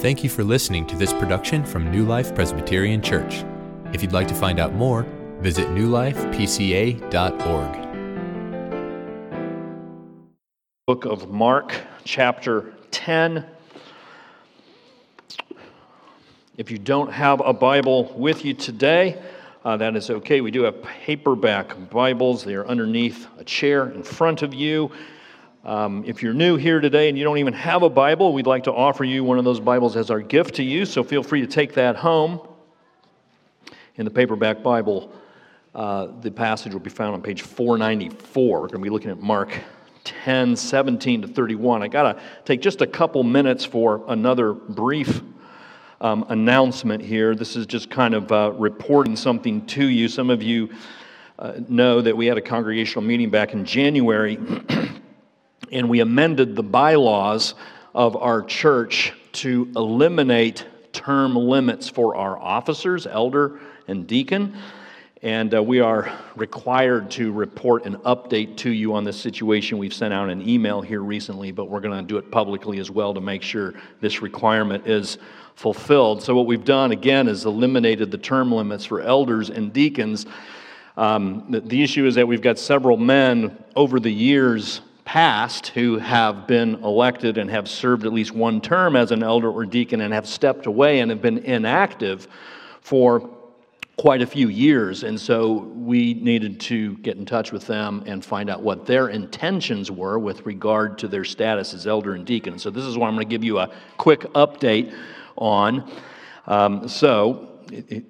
Thank you for listening to this production from New Life Presbyterian Church. If you'd like to find out more, visit newlifepca.org. Book of Mark, chapter 10. If you don't have a Bible with you today, uh, that is okay. We do have paperback Bibles. They are underneath a chair in front of you. Um, if you're new here today and you don't even have a Bible, we'd like to offer you one of those Bibles as our gift to you, so feel free to take that home. In the paperback Bible, uh, the passage will be found on page 494. We're going to be looking at Mark 10, 17 to 31. I got to take just a couple minutes for another brief um, announcement here. This is just kind of uh, reporting something to you. Some of you uh, know that we had a congregational meeting back in January. and we amended the bylaws of our church to eliminate term limits for our officers, elder and deacon. And uh, we are required to report an update to you on this situation. We've sent out an email here recently, but we're going to do it publicly as well to make sure this requirement is fulfilled. So, what we've done again is eliminated the term limits for elders and deacons. Um, the, the issue is that we've got several men over the years past who have been elected and have served at least one term as an elder or deacon and have stepped away and have been inactive for quite a few years. And so we needed to get in touch with them and find out what their intentions were with regard to their status as elder and deacon. So this is what I'm going to give you a quick update on. Um, so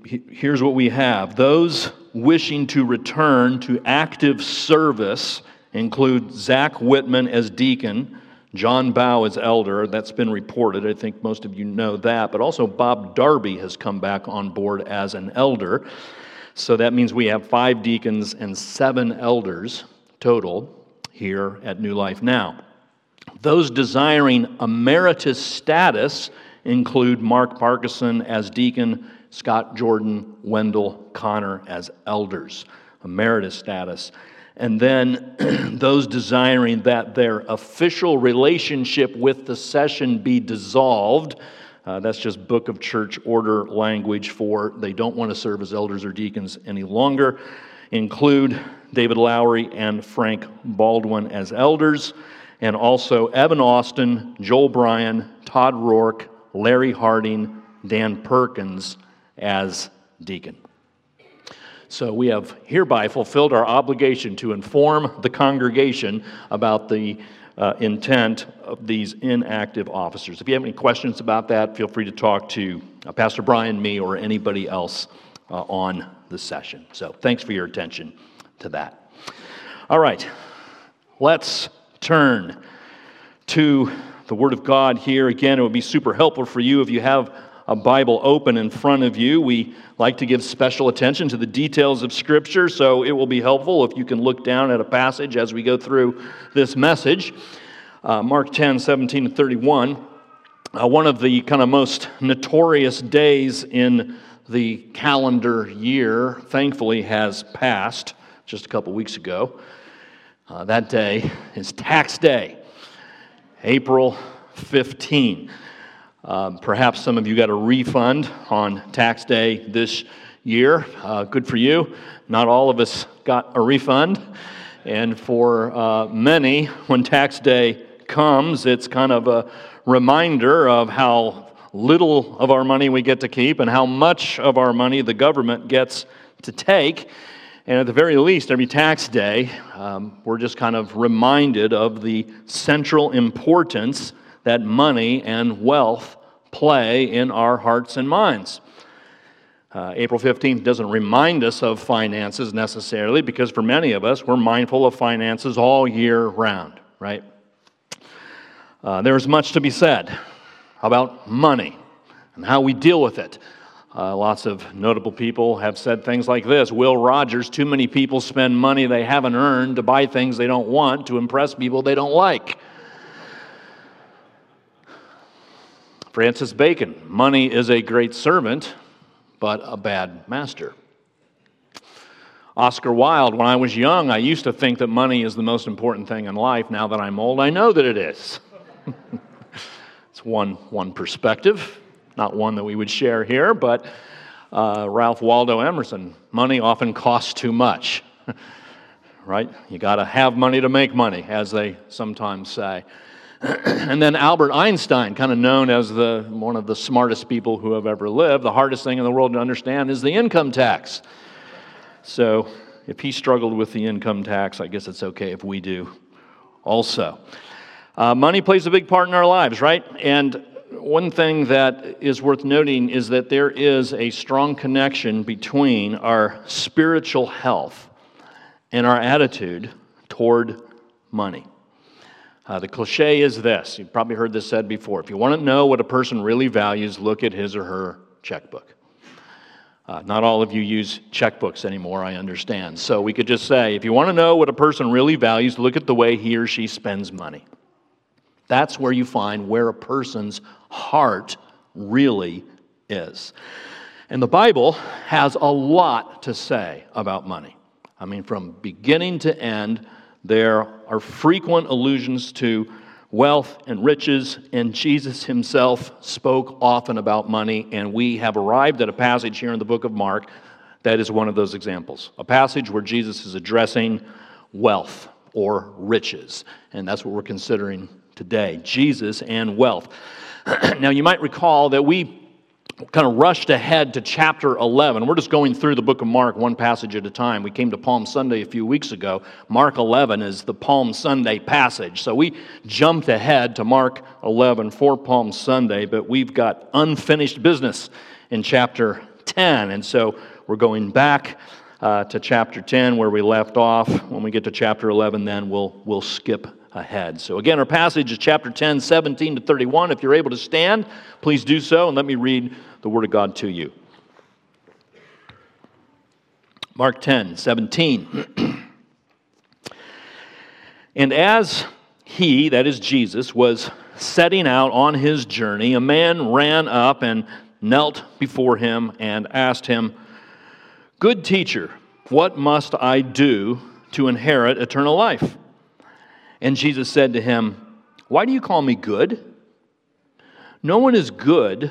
here's what we have those wishing to return to active service include Zach Whitman as deacon, John Bow as elder. That's been reported. I think most of you know that. But also, Bob Darby has come back on board as an elder. So that means we have five deacons and seven elders total here at New Life Now. Those desiring emeritus status include Mark Parkinson as deacon, Scott Jordan, Wendell Connor as elders. Emeritus status and then those desiring that their official relationship with the session be dissolved. Uh, that's just book of church order language for they don't want to serve as elders or deacons any longer. Include David Lowry and Frank Baldwin as elders, and also Evan Austin, Joel Bryan, Todd Rourke, Larry Harding, Dan Perkins as deacon. So we have hereby fulfilled our obligation to inform the congregation about the uh, intent of these inactive officers. If you have any questions about that, feel free to talk to uh, Pastor Brian, me, or anybody else uh, on the session. So thanks for your attention to that. All right, let's turn to the Word of God here. Again, it would be super helpful for you if you have a Bible open in front of you. We like to give special attention to the details of Scripture, so it will be helpful if you can look down at a passage as we go through this message. Uh, Mark 10, 17 to 31. Uh, one of the kind of most notorious days in the calendar year, thankfully, has passed just a couple weeks ago. Uh, that day is tax day, April 15. Um, perhaps some of you got a refund on tax day this year. Uh, good for you. Not all of us got a refund. And for uh, many, when tax day comes, it's kind of a reminder of how little of our money we get to keep and how much of our money the government gets to take. And at the very least, every tax day, um, we're just kind of reminded of the central importance that money and wealth play in our hearts and minds. Uh, April 15th doesn't remind us of finances necessarily because for many of us, we're mindful of finances all year round, right? Uh, there's much to be said about money and how we deal with it. Uh, lots of notable people have said things like this Will Rogers, too many people spend money they haven't earned to buy things they don't want to impress people they don't like. Francis Bacon, money is a great servant, but a bad master. Oscar Wilde, when I was young, I used to think that money is the most important thing in life. Now that I'm old, I know that it is. it's one, one perspective, not one that we would share here, but uh, Ralph Waldo Emerson money often costs too much. right? You got to have money to make money, as they sometimes say. and then Albert Einstein, kind of known as the, one of the smartest people who have ever lived, the hardest thing in the world to understand is the income tax. So if he struggled with the income tax, I guess it's okay if we do also. Uh, money plays a big part in our lives, right? And one thing that is worth noting is that there is a strong connection between our spiritual health and our attitude toward money. Uh, the cliche is this you've probably heard this said before. If you want to know what a person really values, look at his or her checkbook. Uh, not all of you use checkbooks anymore, I understand. So we could just say if you want to know what a person really values, look at the way he or she spends money. That's where you find where a person's heart really is. And the Bible has a lot to say about money. I mean, from beginning to end, there are frequent allusions to wealth and riches, and Jesus himself spoke often about money, and we have arrived at a passage here in the book of Mark that is one of those examples. A passage where Jesus is addressing wealth or riches, and that's what we're considering today Jesus and wealth. now, you might recall that we kind of rushed ahead to chapter 11. We're just going through the book of Mark one passage at a time. We came to Palm Sunday a few weeks ago. Mark 11 is the Palm Sunday passage. So we jumped ahead to Mark 11 for Palm Sunday, but we've got unfinished business in chapter 10. And so we're going back uh, to chapter 10 where we left off. When we get to chapter 11, then we'll, we'll skip ahead. So, again, our passage is chapter 10, 17 to 31. If you're able to stand, please do so, and let me read the Word of God to you. Mark 10, 17. and as he, that is Jesus, was setting out on his journey, a man ran up and knelt before him and asked him, Good teacher, what must I do to inherit eternal life? And Jesus said to him, Why do you call me good? No one is good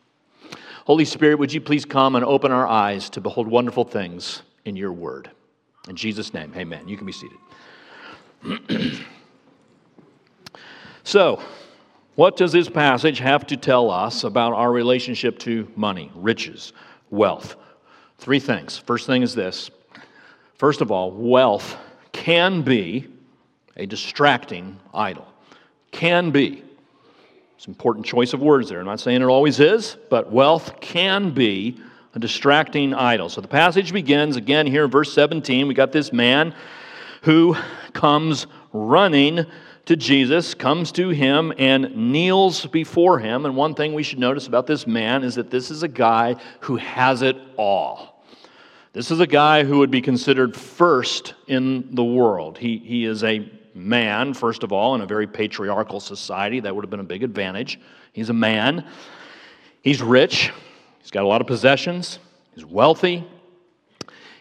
Holy Spirit, would you please come and open our eyes to behold wonderful things in your word? In Jesus' name, amen. You can be seated. so, what does this passage have to tell us about our relationship to money, riches, wealth? Three things. First thing is this. First of all, wealth can be a distracting idol. Can be. It's an important choice of words there. I'm not saying it always is, but wealth can be a distracting idol. So the passage begins again here in verse 17. We got this man who comes running to Jesus, comes to him, and kneels before him. And one thing we should notice about this man is that this is a guy who has it all. This is a guy who would be considered first in the world. He, he is a man, first of all, in a very patriarchal society. That would have been a big advantage. He's a man. He's rich. He's got a lot of possessions. He's wealthy.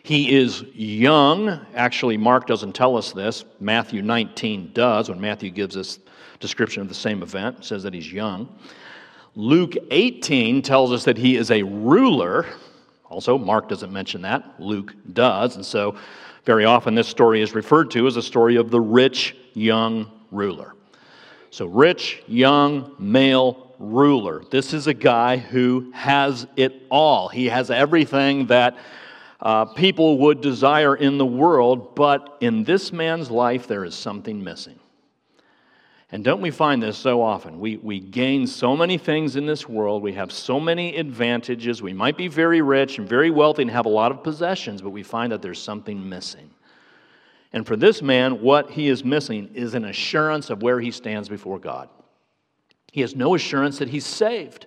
He is young. Actually, Mark doesn't tell us this. Matthew 19 does, when Matthew gives us description of the same event, says that he's young. Luke 18 tells us that he is a ruler. Also, Mark doesn't mention that. Luke does. And so, very often, this story is referred to as a story of the rich young ruler. So, rich, young, male ruler. This is a guy who has it all. He has everything that uh, people would desire in the world, but in this man's life, there is something missing. And don't we find this so often? We, we gain so many things in this world. We have so many advantages. We might be very rich and very wealthy and have a lot of possessions, but we find that there's something missing. And for this man, what he is missing is an assurance of where he stands before God. He has no assurance that he's saved.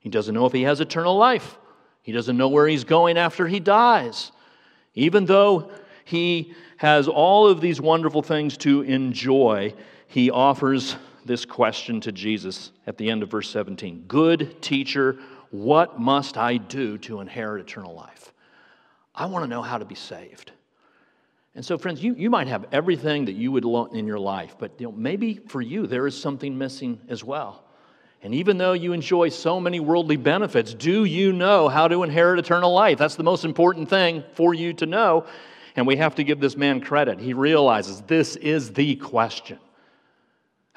He doesn't know if he has eternal life. He doesn't know where he's going after he dies. Even though he has all of these wonderful things to enjoy, he offers this question to Jesus at the end of verse 17 Good teacher, what must I do to inherit eternal life? I want to know how to be saved. And so, friends, you, you might have everything that you would want in your life, but you know, maybe for you there is something missing as well. And even though you enjoy so many worldly benefits, do you know how to inherit eternal life? That's the most important thing for you to know. And we have to give this man credit. He realizes this is the question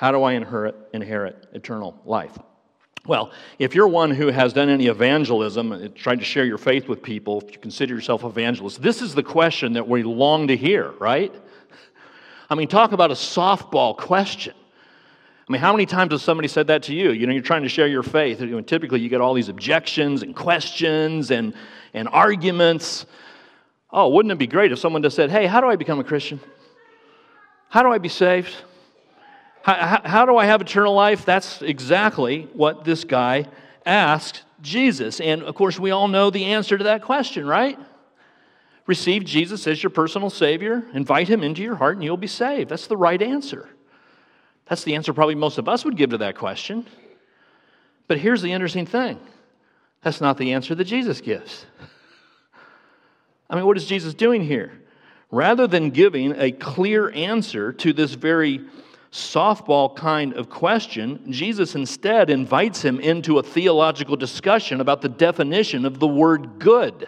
How do I inherit, inherit eternal life? Well, if you're one who has done any evangelism, uh, tried to share your faith with people, if you consider yourself evangelist, this is the question that we long to hear, right? I mean, talk about a softball question. I mean, how many times has somebody said that to you? You know, you're trying to share your faith. and typically, you get all these objections and questions and, and arguments. Oh, wouldn't it be great if someone just said, Hey, how do I become a Christian? How do I be saved? How, how, do I have eternal life? That's exactly what this guy asked Jesus. And of course, we all know the answer to that question, right? Receive Jesus as your personal Savior, invite Him into your heart, and you'll be saved. That's the right answer. That's the answer probably most of us would give to that question. But here's the interesting thing that's not the answer that Jesus gives. I mean, what is Jesus doing here? Rather than giving a clear answer to this very softball kind of question, Jesus instead invites him into a theological discussion about the definition of the word good.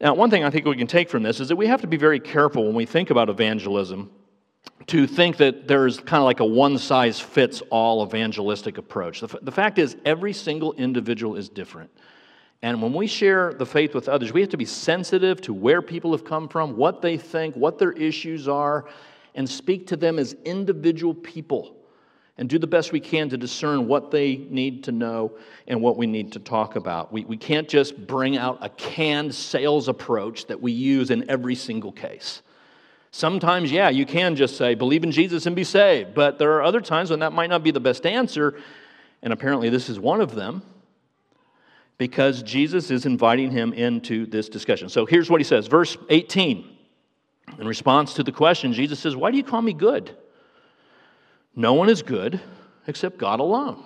Now, one thing I think we can take from this is that we have to be very careful when we think about evangelism to think that there's kind of like a one size fits all evangelistic approach. The, f- the fact is, every single individual is different. And when we share the faith with others, we have to be sensitive to where people have come from, what they think, what their issues are, and speak to them as individual people and do the best we can to discern what they need to know and what we need to talk about. We, we can't just bring out a canned sales approach that we use in every single case. Sometimes, yeah, you can just say, believe in Jesus and be saved. But there are other times when that might not be the best answer. And apparently, this is one of them because Jesus is inviting him into this discussion. So here's what he says, verse 18. In response to the question, Jesus says, Why do you call me good? No one is good except God alone.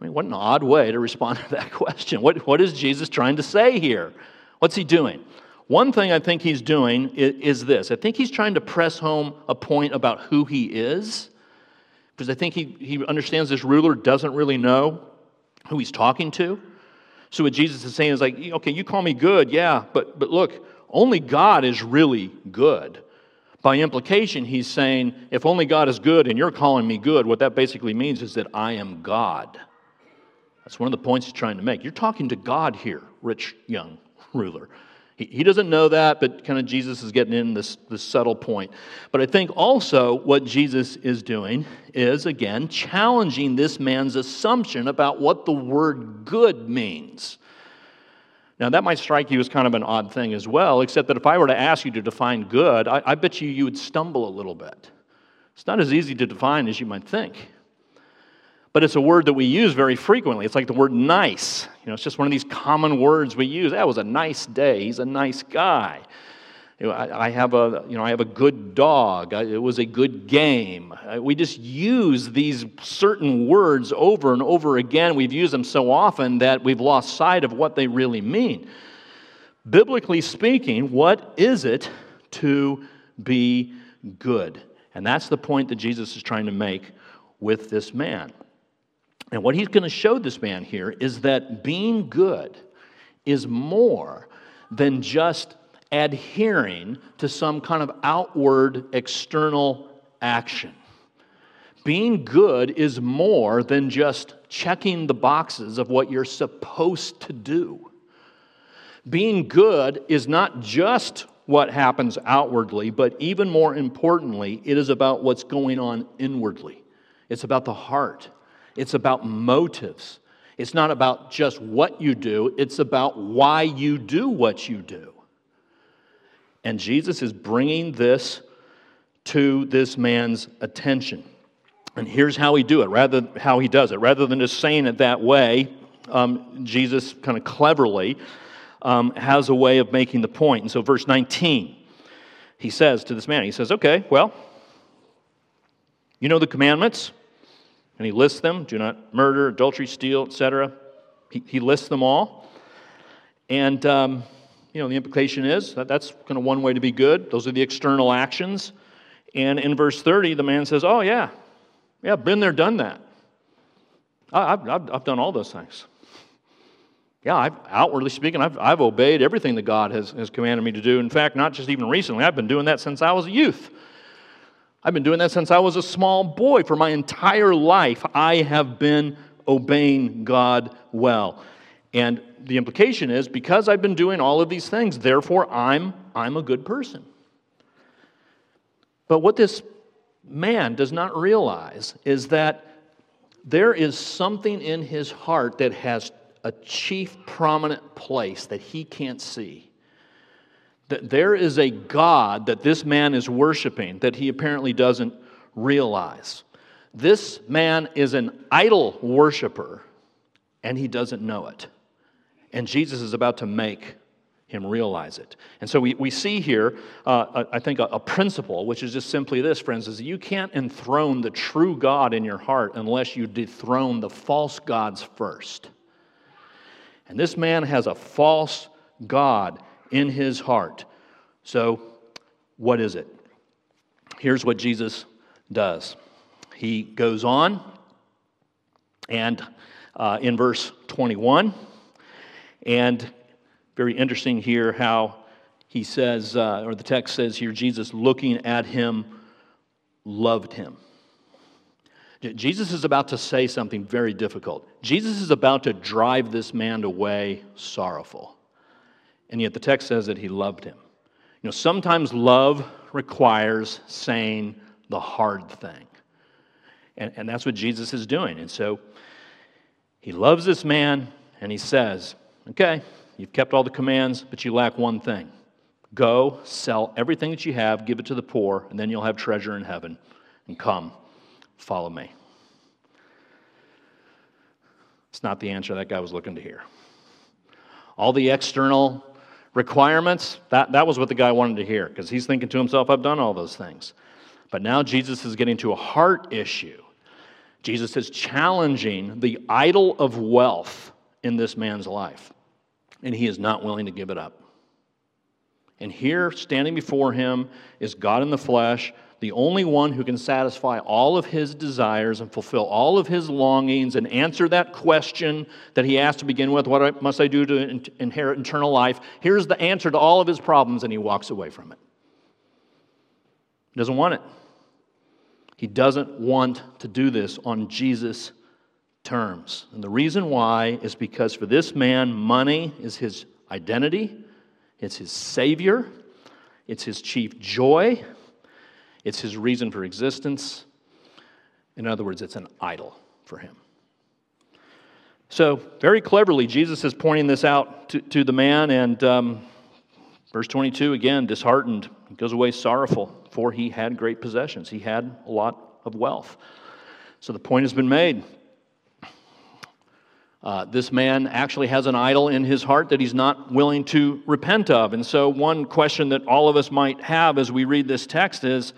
I mean, what an odd way to respond to that question. What, what is Jesus trying to say here? What's he doing? One thing I think he's doing is, this I think he's trying to press home a point about who he is, because I think he, he understands this ruler doesn't really know who he's talking to. So, what Jesus is saying is like, okay, you call me good, yeah, but, but look, only God is really good. By implication, he's saying, if only God is good and you're calling me good, what that basically means is that I am God. That's one of the points he's trying to make. You're talking to God here, rich young ruler. He, he doesn't know that, but kind of Jesus is getting in this, this subtle point. But I think also what Jesus is doing is, again, challenging this man's assumption about what the word good means. Now, that might strike you as kind of an odd thing as well, except that if I were to ask you to define good, I, I bet you you would stumble a little bit. It's not as easy to define as you might think but it's a word that we use very frequently. It's like the word nice. You know, it's just one of these common words we use. That was a nice day. He's a nice guy. I, have a, you know, I have a good dog. It was a good game. Uh, we just use these certain words over and over again. We've used them so often that we've lost sight of what they really mean. Biblically speaking, what is it to be good? And that's the point that Jesus is trying to make with this man. And what he's going to show this man here is that being good is more than just adhering to some kind of outward external action. Being good is more than just checking the boxes of what you're supposed to do. Being good is not just what happens outwardly, but even more importantly, it is about what's going on inwardly. It's about the heart. It's about motives. It's not about just what you do, it's about why you do what you do. And Jesus is bringing this to this man's attention. And here's how he do it, rather how he does it. Rather than just saying it that way, um, Jesus kind of cleverly um, has a way of making the point. And so, verse 19, he says to this man, he says, "Okay, well, you know the commandments. And he lists them do not murder, adultery, steal, etc. He, he lists them all. And, um, you know, the implication is that that's kind of one way to be good. Those are the external actions. And in verse 30, the man says, Oh, yeah, yeah, been there, done that. I've, I've, I've done all those things. Yeah, I've, outwardly speaking, I've, I've obeyed everything that God has, has commanded me to do. In fact, not just even recently, I've been doing that since I was a youth. I've been doing that since I was a small boy. For my entire life, I have been obeying God well. And the implication is because I've been doing all of these things, therefore I'm, I'm a good person. But what this man does not realize is that there is something in his heart that has a chief prominent place that he can't see that there is a God that this man is worshiping that he apparently doesn't realize. This man is an idol worshiper, and he doesn't know it. And Jesus is about to make him realize it. And so we, we see here, uh, I think, a, a principle, which is just simply this, friends, is you can't enthrone the true God in your heart unless you dethrone the false gods first. And this man has a false God in his heart. So, what is it? Here's what Jesus does He goes on, and uh, in verse 21, and very interesting here how he says, uh, or the text says here, Jesus looking at him loved him. Jesus is about to say something very difficult. Jesus is about to drive this man away sorrowful. And yet the text says that he loved him. You know, sometimes love requires saying the hard thing. And, and that's what Jesus is doing. And so he loves this man and he says, Okay, you've kept all the commands, but you lack one thing. Go, sell everything that you have, give it to the poor, and then you'll have treasure in heaven. And come, follow me. It's not the answer that guy was looking to hear. All the external requirements, that, that was what the guy wanted to hear because he's thinking to himself, I've done all those things. But now Jesus is getting to a heart issue. Jesus is challenging the idol of wealth in this man's life, and he is not willing to give it up. And here, standing before him, is God in the flesh the only one who can satisfy all of his desires and fulfill all of his longings and answer that question that he asked to begin with what must I do to inherit eternal life? Here's the answer to all of his problems, and he walks away from it. He doesn't want it. He doesn't want to do this on Jesus' terms. And the reason why is because for this man, money is his identity, it's his savior, it's his chief joy, it's his reason for existence. In other words, it's an idol for him. So, very cleverly, Jesus is pointing this out to, to the man, and um, verse 22 again, disheartened, he goes away sorrowful, for he had great possessions. He had a lot of wealth. So, the point has been made. Uh, this man actually has an idol in his heart that he's not willing to repent of. And so, one question that all of us might have as we read this text is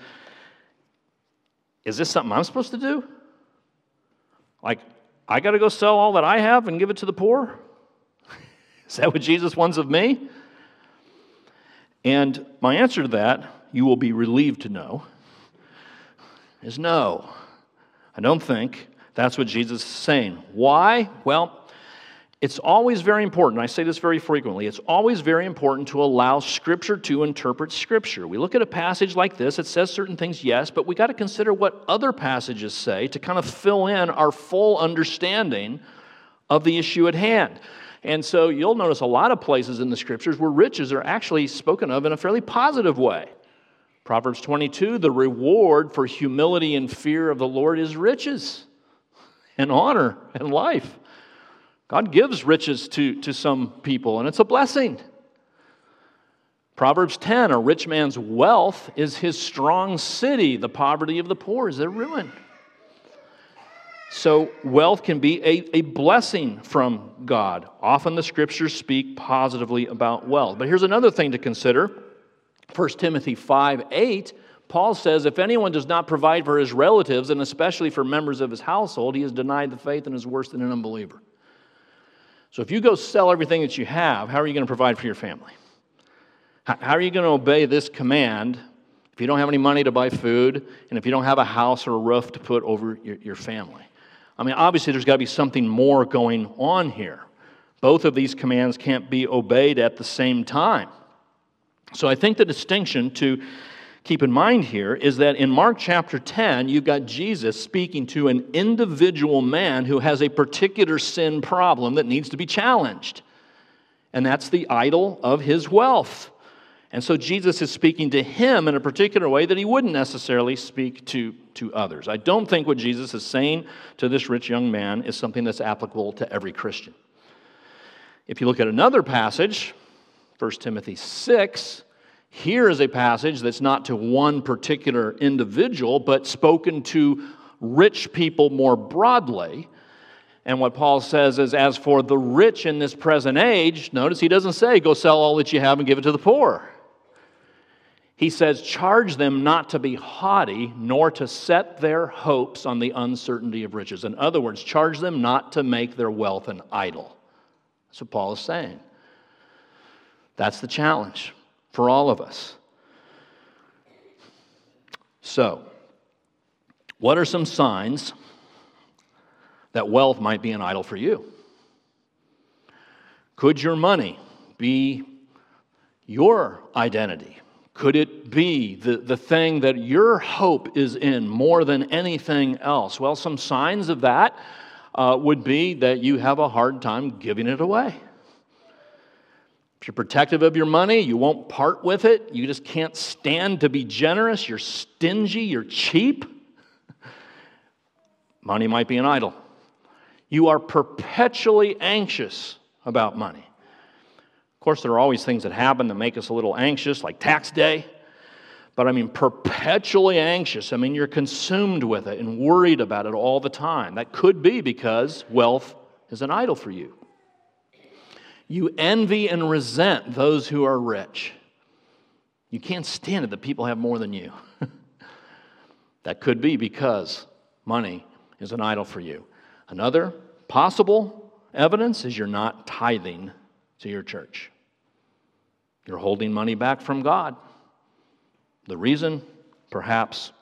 Is this something I'm supposed to do? Like, I got to go sell all that I have and give it to the poor? Is that what Jesus wants of me? And my answer to that, you will be relieved to know, is no. I don't think that's what Jesus is saying. Why? Well, it's always very important, I say this very frequently, it's always very important to allow Scripture to interpret Scripture. We look at a passage like this, it says certain things, yes, but we got to consider what other passages say to kind of fill in our full understanding of the issue at hand. And so you'll notice a lot of places in the Scriptures where riches are actually spoken of in a fairly positive way. Proverbs 22 the reward for humility and fear of the Lord is riches and honor and life. God gives riches to, to some people, and it's a blessing. Proverbs 10 a rich man's wealth is his strong city, the poverty of the poor is their ruin. So, wealth can be a, a blessing from God. Often the scriptures speak positively about wealth. But here's another thing to consider 1 Timothy 5 8, Paul says, If anyone does not provide for his relatives, and especially for members of his household, he has denied the faith and is worse than an unbeliever. So if you go sell everything that you have, how are you going to provide for your family? How are you going to obey this command if you don't have any money to buy food and if you don't have a house or a roof to put over your, your family? I mean, obviously, there's got to be something more going on here. Both of these commands can't be obeyed at the same time. So I think the distinction to keep in mind here is that in Mark chapter 10, you've got Jesus speaking to an individual man who has a particular sin problem that needs to be challenged. And that's the idol of his wealth. And so Jesus is speaking to him in a particular way that he wouldn't necessarily speak to, to others. I don't think what Jesus is saying to this rich young man is something that's applicable to every Christian. If you look at another passage, 1 Timothy 6, here is a passage that's not to one particular individual, but spoken to rich people more broadly. And what Paul says is, as for the rich in this present age, notice he doesn't say, go sell all that you have and give it to the poor. He says, charge them not to be haughty, nor to set their hopes on the uncertainty of riches. In other words, charge them not to make their wealth an idol. That's what Paul is saying. That's the challenge for all of us. So, what are some signs that wealth might be an idol for you? Could your money be your identity? Could it be the, the thing that your hope is in more than anything else? Well, some signs of that uh, would be that you have a hard time giving it away. If you're protective of your money, you won't part with it. You just can't stand to be generous. You're stingy. You're cheap. money might be an idol. You are perpetually anxious about money. Of course, there are always things that happen that make us a little anxious, like tax day. But I mean, perpetually anxious. I mean, you're consumed with it and worried about it all the time. That could be because wealth is an idol for you. You envy and resent those who are rich. You can't stand it that people have more than you. that could be because money is an idol for you. Another possible evidence is you're not tithing to your church. You're holding money back from God. The reason, perhaps,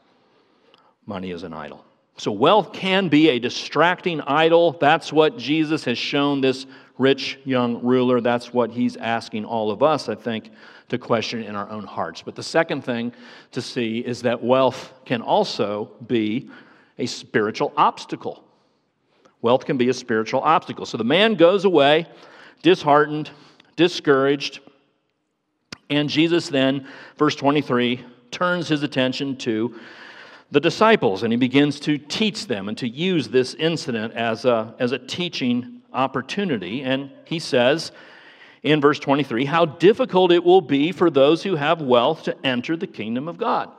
money is an idol. So, wealth can be a distracting idol. That's what Jesus has shown this rich young ruler. That's what he's asking all of us, I think, to question in our own hearts. But the second thing to see is that wealth can also be a spiritual obstacle. Wealth can be a spiritual obstacle. So the man goes away disheartened, discouraged. And Jesus then, verse 23, turns his attention to the disciples and he begins to teach them and to use this incident as a, as a teaching opportunity. And he says in verse 23 how difficult it will be for those who have wealth to enter the kingdom of God.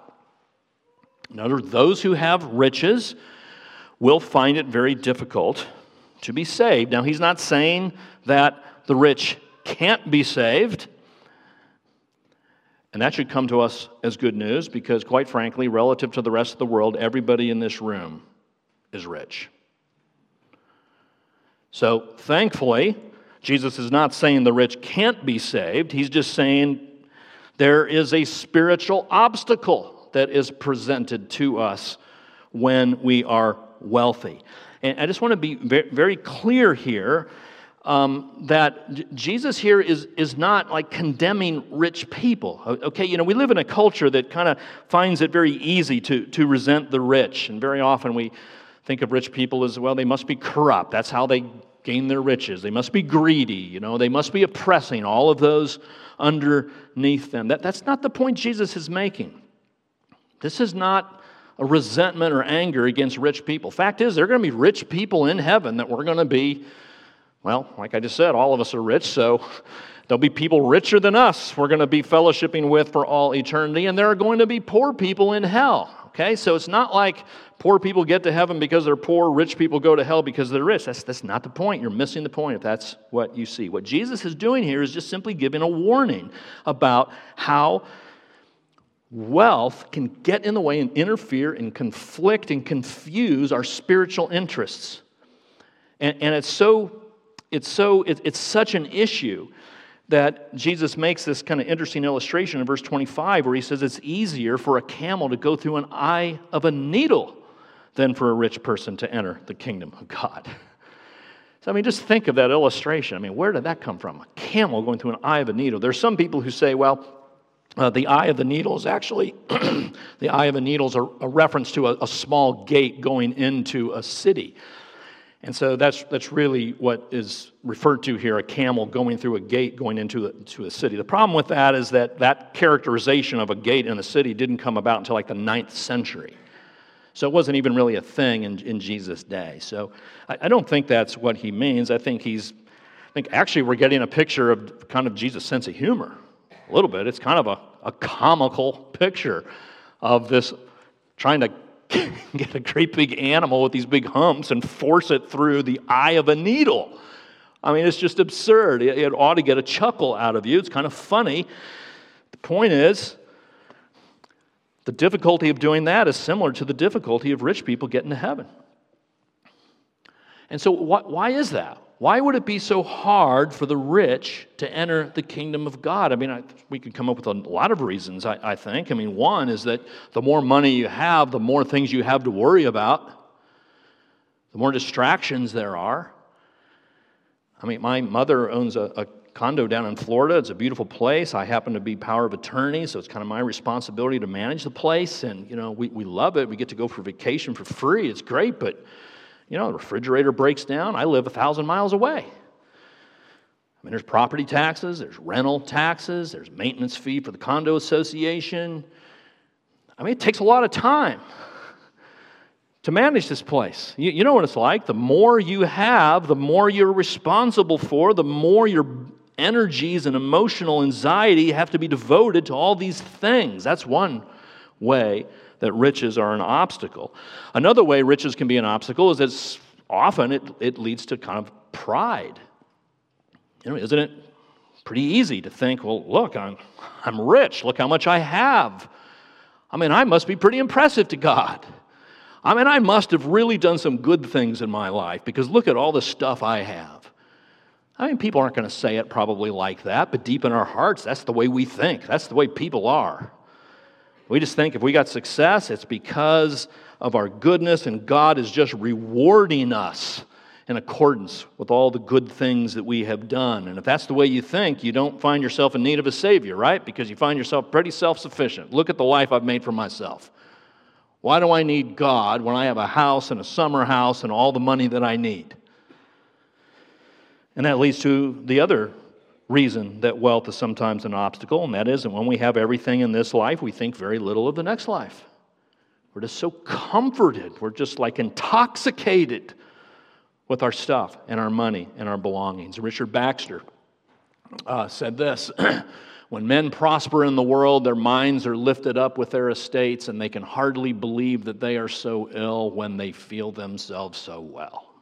In other words, those who have riches will find it very difficult to be saved. Now, he's not saying that the rich can't be saved. And that should come to us as good news because, quite frankly, relative to the rest of the world, everybody in this room is rich. So, thankfully, Jesus is not saying the rich can't be saved. He's just saying there is a spiritual obstacle that is presented to us when we are wealthy. And I just want to be very clear here um, that Jesus here is, is not like condemning rich people. Okay, you know, we live in a culture that kind of finds it very easy to, to resent the rich. And very often we think of rich people as, well, they must be corrupt. That's how they gain their riches. They must be greedy, you know, they must be oppressing all of those underneath them. That, that's not the point Jesus is making. This is not a resentment or anger against rich people. Fact is, there are going to be rich people in heaven that we're going to be well, like I just said, all of us are rich, so there'll be people richer than us we're going to be fellowshipping with for all eternity, and there are going to be poor people in hell. Okay, so it's not like poor people get to heaven because they're poor, rich people go to hell because they're rich. That's, that's not the point. You're missing the point if that's what you see. What Jesus is doing here is just simply giving a warning about how wealth can get in the way and interfere and conflict and confuse our spiritual interests. And, and it's so it's so it, it's such an issue that Jesus makes this kind of interesting illustration in verse 25 where he says it's easier for a camel to go through an eye of a needle than for a rich person to enter the kingdom of God. So, I mean, just think of that illustration. I mean, where did that come from? A camel going through an eye of a needle. There's some people who say, well, uh, the eye of the needle is actually, the eye of a needle is a, a reference to a, a small gate going into a city. And so that's, that's really what is referred to here a camel going through a gate going into a, to a city. The problem with that is that that characterization of a gate in a city didn't come about until like the ninth century. So it wasn't even really a thing in, in Jesus' day. So I, I don't think that's what he means. I think he's, I think actually we're getting a picture of kind of Jesus' sense of humor. A little bit. It's kind of a, a comical picture of this trying to get a great big animal with these big humps and force it through the eye of a needle. I mean, it's just absurd. It, it ought to get a chuckle out of you. It's kind of funny. The point is, the difficulty of doing that is similar to the difficulty of rich people getting to heaven. And so, why, why is that? Why would it be so hard for the rich to enter the kingdom of God? I mean, I, we could come up with a lot of reasons, I, I think. I mean, one is that the more money you have, the more things you have to worry about, the more distractions there are. I mean, my mother owns a, a condo down in Florida. It's a beautiful place. I happen to be power of attorney, so it's kind of my responsibility to manage the place. And, you know, we, we love it. We get to go for vacation for free. It's great, but you know, the refrigerator breaks down. I live a thousand miles away. I mean, there's property taxes, there's rental taxes, there's maintenance fee for the condo association. I mean, it takes a lot of time to manage this place. You, you, know what it's like. The more you have, the more you're responsible for, the more your energies and emotional anxiety have to be devoted to all these things. That's one way that riches are an obstacle. Another way riches can be an obstacle is that often it, it leads to kind of pride. You know, isn't it pretty easy to think, well, look, I'm, I'm rich. Look how much I have. I mean, I must be pretty impressive to God. I mean, I must have really done some good things in my life because look at all the stuff I have. I mean, people aren't going to say it probably like that, but deep in our hearts, that's the way we think. That's the way people are. We just think if we got success, it's because of our goodness, and God is just rewarding us in accordance with all the good things that we have done. And if that's the way you think, you don't find yourself in need of a Savior, right? Because you find yourself pretty self sufficient. Look at the life I've made for myself. Why do I need God when I have a house and a summer house and all the money that I need? And that leads to the other reason that wealth is sometimes an obstacle, and that is that when we have everything in this life, we think very little of the next life. We're just so comforted, we're just like intoxicated with our stuff and our money and our belongings. Richard Baxter uh, said this When men prosper in the world, their minds are lifted up with their estates, and they can hardly believe that they are so ill when they feel themselves so well.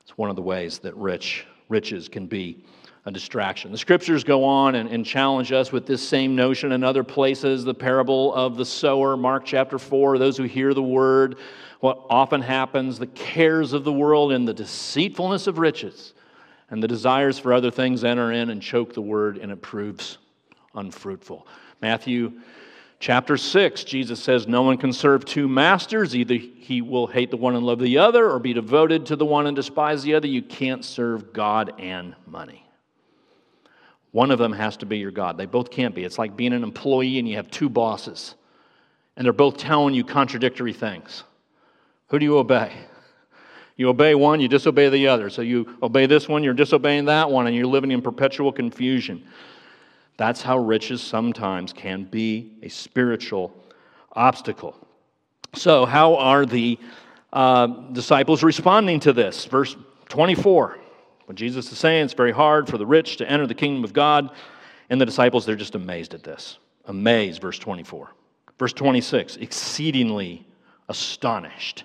It's one of the ways that rich riches can be a distraction. The scriptures go on and, and, challenge us with this same notion in other places. The parable of the sower, Mark chapter 4, those who hear the word, what often happens, the cares of the world and the deceitfulness of riches and the desires for other things enter in and choke the word, and it proves unfruitful. Matthew chapter 6, Jesus says, No one can serve two masters. Either he will hate the one and love the other, or be devoted to the one and despise the other. You can't serve God and money. One of them has to be your God. They both can't be. It's like being an employee and you have two bosses, and they're both telling you contradictory things. Who do you obey? You obey one, you disobey the other. So you obey this one, you're disobeying that one, and you're living in perpetual confusion. That's how riches sometimes can be a spiritual obstacle. So, how are the uh, disciples responding to this? Verse 24. When Jesus is saying it's very hard for the rich to enter the kingdom of God, and the disciples, they're just amazed at this. Amazed, verse 24. Verse 26, exceedingly astonished.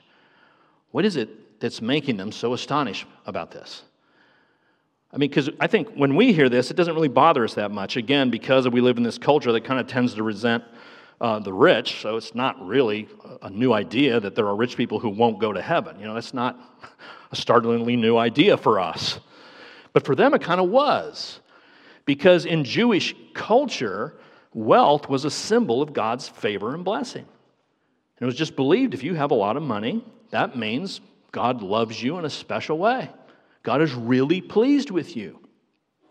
What is it that's making them so astonished about this? I mean, because I think when we hear this, it doesn't really bother us that much. Again, because we live in this culture that kind of tends to resent uh, the rich, so it's not really a new idea that there are rich people who won't go to heaven. You know, that's not a startlingly new idea for us. But for them, it kind of was. Because in Jewish culture, wealth was a symbol of God's favor and blessing. And it was just believed if you have a lot of money, that means God loves you in a special way. God is really pleased with you.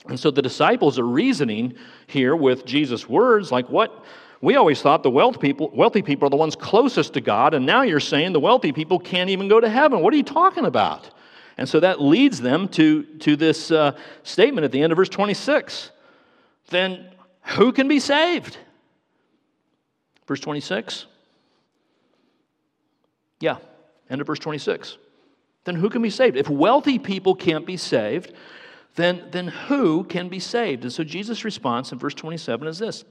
And so the disciples are reasoning here with Jesus' words like, what? We always thought the wealth people, wealthy people are the ones closest to God, and now you're saying the wealthy people can't even go to heaven. What are you talking about? And so that leads them to, to this uh, statement at the end of verse 26. Then who can be saved? Verse 26. Yeah, end of verse 26 then who can be saved? If wealthy people can't be saved, then, then who can be saved? And so Jesus' response in verse 27 is this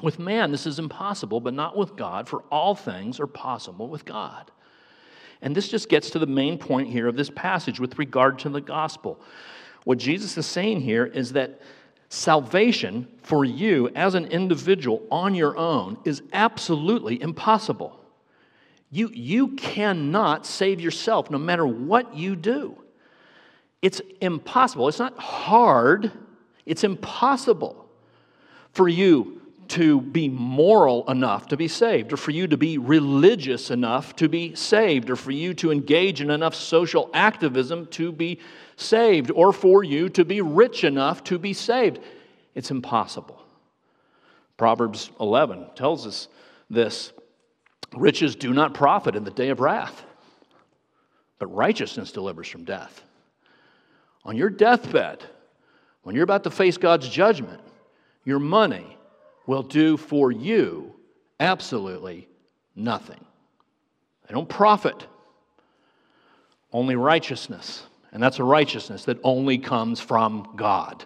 With man, this is impossible, but not with God, for all things are possible with God. And this just gets to the main point here of this passage with regard to the gospel. What Jesus is saying here is that salvation for you as an individual on your own is absolutely impossible. You, you cannot save yourself no matter what you do. It's impossible. It's not hard, it's impossible for you to be moral enough to be saved, or for you to be religious enough to be saved, or for you to engage in enough social activism to be saved, or for you to be rich enough to be saved. It's impossible. Proverbs 11 tells us this Riches do not profit in the day of wrath, but righteousness delivers from death. On your deathbed, when you're about to face God's judgment, your money will do for you absolutely nothing. They don't profit, only righteousness. And that's a righteousness that only comes from God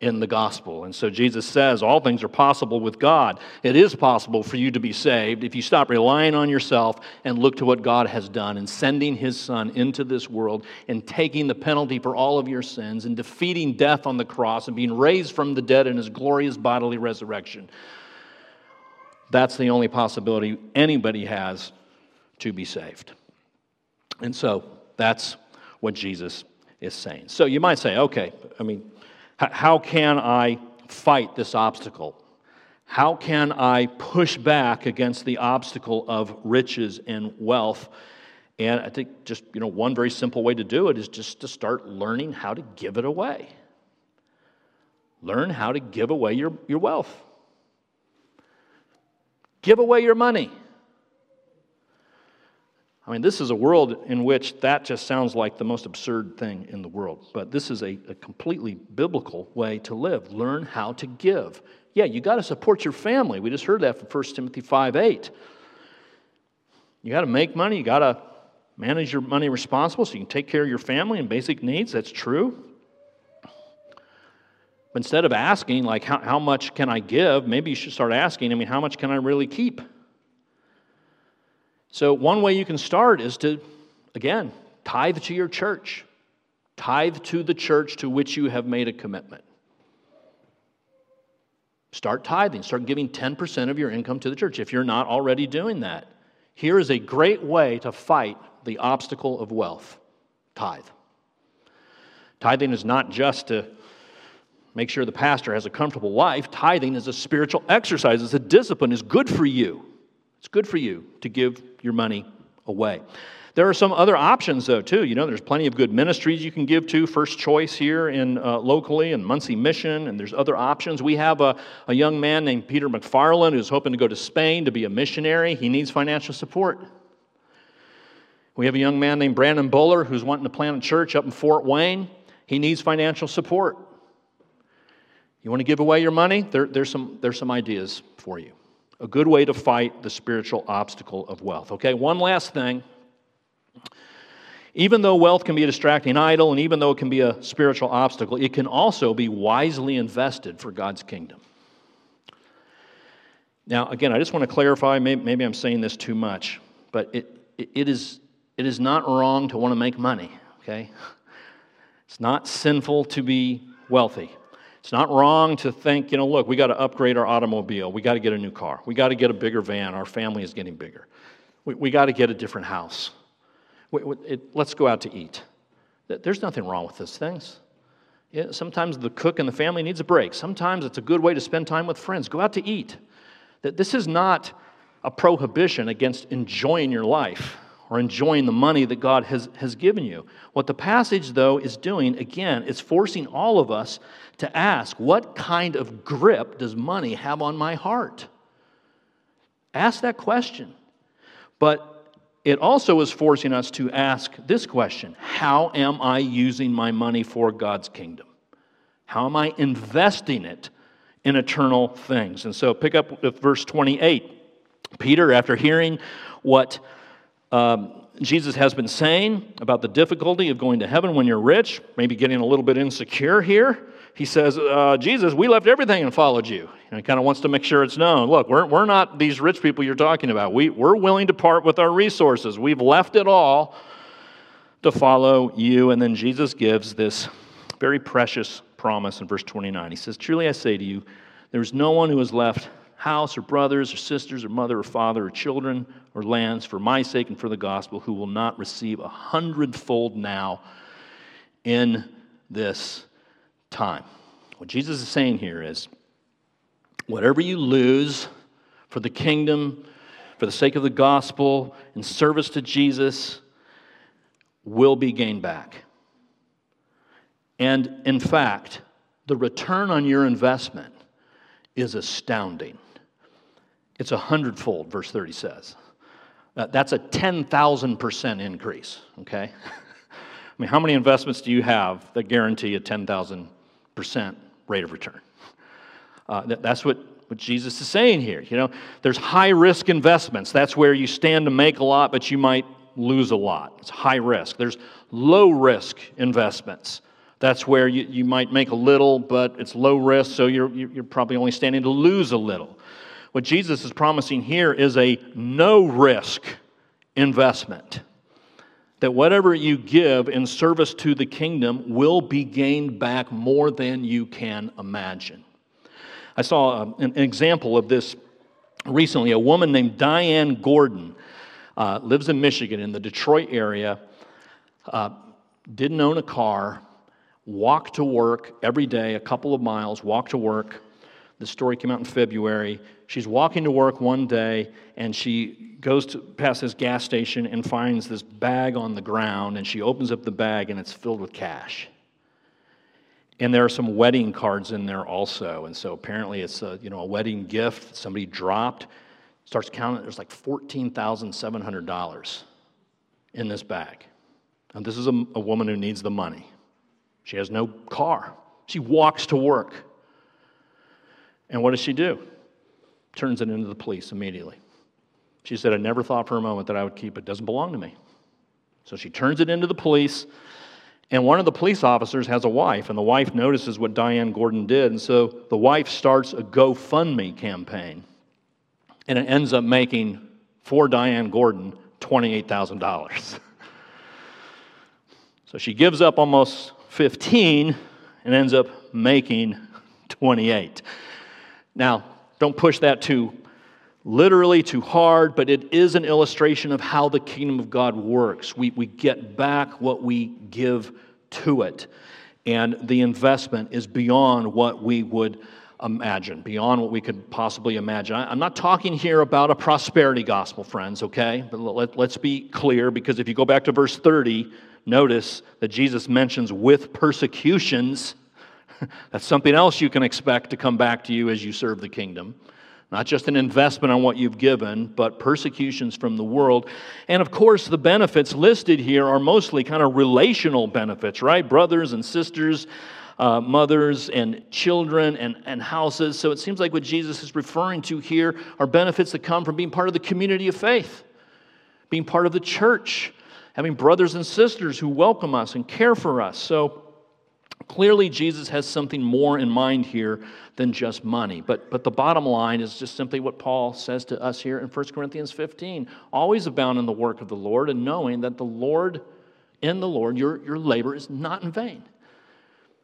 in the gospel. And so Jesus says all things are possible with God. It is possible for you to be saved if you stop relying on yourself and look to what God has done in sending his son into this world and taking the penalty for all of your sins and defeating death on the cross and being raised from the dead in his glorious bodily resurrection. That's the only possibility anybody has to be saved. And so that's what Jesus is saying. So you might say, okay, I mean, how can I fight this obstacle? How can I push back against the obstacle of riches and wealth? And I think just, you know, one very simple way to do it is just to start learning how to give it away. Learn how to give away your, your wealth. Give away your money. I mean, this is a world in which that just sounds like the most absurd thing in the world. But this is a, a completely biblical way to live. Learn how to give. Yeah, you got to support your family. We just heard that from 1 Timothy 5 8. You got to make money, you got to manage your money responsible so you can take care of your family and basic needs. That's true. But instead of asking, like, how, how much can I give, maybe you should start asking, I mean, how much can I really keep? So, one way you can start is to, again, tithe to your church, tithe to the church to which you have made a commitment. Start tithing, start giving 10% of your income to the church if you're not already doing that. Here is a great way to fight the obstacle of wealth tithe. Tithing is not just to make sure the pastor has a comfortable life, tithing is a spiritual exercise, it's a discipline, it's good for you. It's good for you to give your money away. There are some other options, though, too. You know, there's plenty of good ministries you can give to. First Choice here in uh, locally and Muncie Mission, and there's other options. We have a, a young man named Peter McFarland who's hoping to go to Spain to be a missionary. He needs financial support. We have a young man named Brandon Buller who's wanting to plant a church up in Fort Wayne. He needs financial support. You want to give away your money? There, there's, some, there's some ideas for you a good way to fight the spiritual obstacle of wealth. Okay, one last thing. Even though wealth can be a distracting idol, and even though it can be a spiritual obstacle, it can also be wisely invested for God's kingdom. Now, again, I just want to clarify, maybe, I'm saying this too much, but it, it, is, it is not wrong to want to make money, okay? It's not sinful to be wealthy. It's not wrong to think, you know, look, we got to upgrade our automobile. We got to get a new car. We got to get a bigger van. Our family is getting bigger. We, we got to get a different house. We, it, let's go out to eat. There's nothing wrong with those things. Yeah, sometimes the cook and the family needs a break. Sometimes it's a good way to spend time with friends. Go out to eat. That this is not a prohibition against enjoying your life or enjoying the money that God has, has given you. What the passage, though, is doing, again, is forcing all of us to ask what kind of grip does money have on my heart? Ask that question. But it also is forcing us to ask this question How am I using my money for God's kingdom? How am I investing it in eternal things? And so pick up with verse 28. Peter, after hearing what um, Jesus has been saying about the difficulty of going to heaven when you're rich, maybe getting a little bit insecure here, he says, uh, Jesus, we left everything and followed you. And he kind of wants to make sure it's known. Look, we're, we're not these rich people you're talking about. We, we're willing to part with our resources. We've left it all to follow you. And then Jesus gives this very precious promise in verse 29. He says, Truly I say to you, there's no one who has left house or brothers or sisters or mother or father or children or lands for my sake and for the gospel who will not receive a hundredfold now in this time. What Jesus is saying here is whatever you lose for the kingdom, for the sake of the gospel, in service to Jesus, will be gained back. And in fact, the return on your investment is astounding. It's a hundredfold, verse 30 says. Uh, that's a 10,000% increase, okay? I mean, how many investments do you have that guarantee a 10,000 percent rate of return. Uh, that, that's what, what Jesus is saying here. You know, there's high risk investments. That's where you stand to make a lot, but you might lose a lot. It's high risk. There's low risk investments. That's where you, you might make a little, but it's low risk, so you're, you're probably only standing to lose a little. What Jesus is promising here is a no risk investment that whatever you give in service to the kingdom will be gained back more than you can imagine. I saw uh, an example of this recently. A woman named Diane Gordon uh, lives in Michigan in the Detroit area, uh, didn't own a car, walked to work every day, a couple of miles, walked to work. The story came out in February. She's walking to work one day and she goes to, past this gas station and finds this bag on the ground and she opens up the bag and it's filled with cash. And there are some wedding cards in there also. And so apparently it's a, you know, a wedding gift that somebody dropped. Starts counting, there's like $14,700 in this bag. And this is a, a woman who needs the money. She has no car. She walks to work. And what does she do? Turns it into the police immediately. She said, I never thought for a moment that I would keep it. It doesn't belong to me. So she turns it into the police. And one of the police officers has a wife, and the wife notices what Diane Gordon did. And so the wife starts a GoFundMe campaign. And it ends up making, for Diane Gordon, $28,000. so she gives up almost 15 and ends up making 28. Now, don't push that too literally too hard, but it is an illustration of how the kingdom of God works. We, we get back what we give to it, and the investment is beyond what we would imagine, beyond what we could possibly imagine. I, am not talking here about a prosperity gospel, friends, okay? But let, let's be clear because if you go back to verse 30, notice that Jesus mentions with persecutions. That's something else you can expect to come back to you as you serve the kingdom. Not just an investment on what you've given, but persecutions from the world. And of course, the benefits listed here are mostly kind of relational benefits, right? Brothers and sisters, uh, mothers and children and, and houses. So it seems like what Jesus is referring to here are benefits that come from being part of the community of faith, being part of the church, having brothers and sisters who welcome us and care for us. So Clearly, Jesus has something more in mind here than just money. But, but the bottom line is just simply what Paul says to us here in 1 Corinthians 15 always abound in the work of the Lord, and knowing that the Lord, in the Lord, your, your labor is not in vain.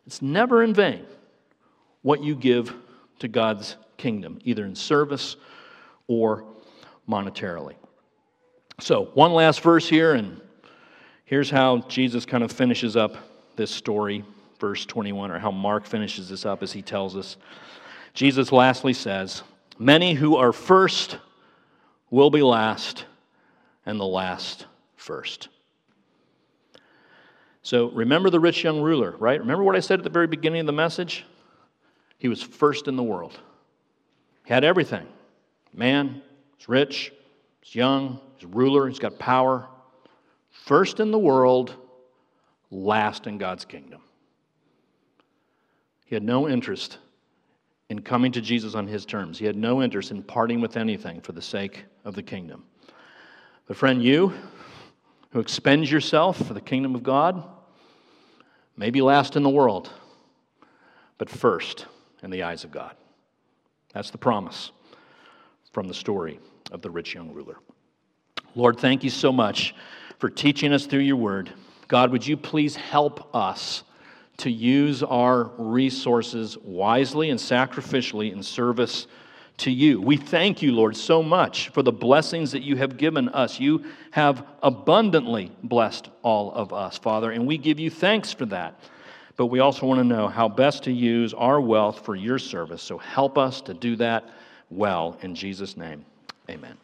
It's never in vain what you give to God's kingdom, either in service or monetarily. So, one last verse here, and here's how Jesus kind of finishes up this story verse 21, or how Mark finishes this up as he tells us. Jesus lastly says, Many who are first will be last, and the last first. So remember the rich young ruler, right? Remember what I said at the very beginning of the message? He was first in the world. He had everything. Man, he's rich, he's young, he's a ruler, he's got power. First in the world, last in God's kingdom. He had no interest in coming to Jesus on his terms. He had no interest in parting with anything for the sake of the kingdom. But, friend, you who expends yourself for the kingdom of God may be last in the world, but first in the eyes of God. That's the promise from the story of the rich young ruler. Lord, thank you so much for teaching us through your word. God, would you please help us to use our resources wisely and sacrificially in service to you. We thank you, Lord, so much for the blessings that you have given us. You have abundantly blessed all of us, Father, and we give you thanks for that. But we also want to know how best to use our wealth for your service. So help us to do that well. In Jesus' name, amen.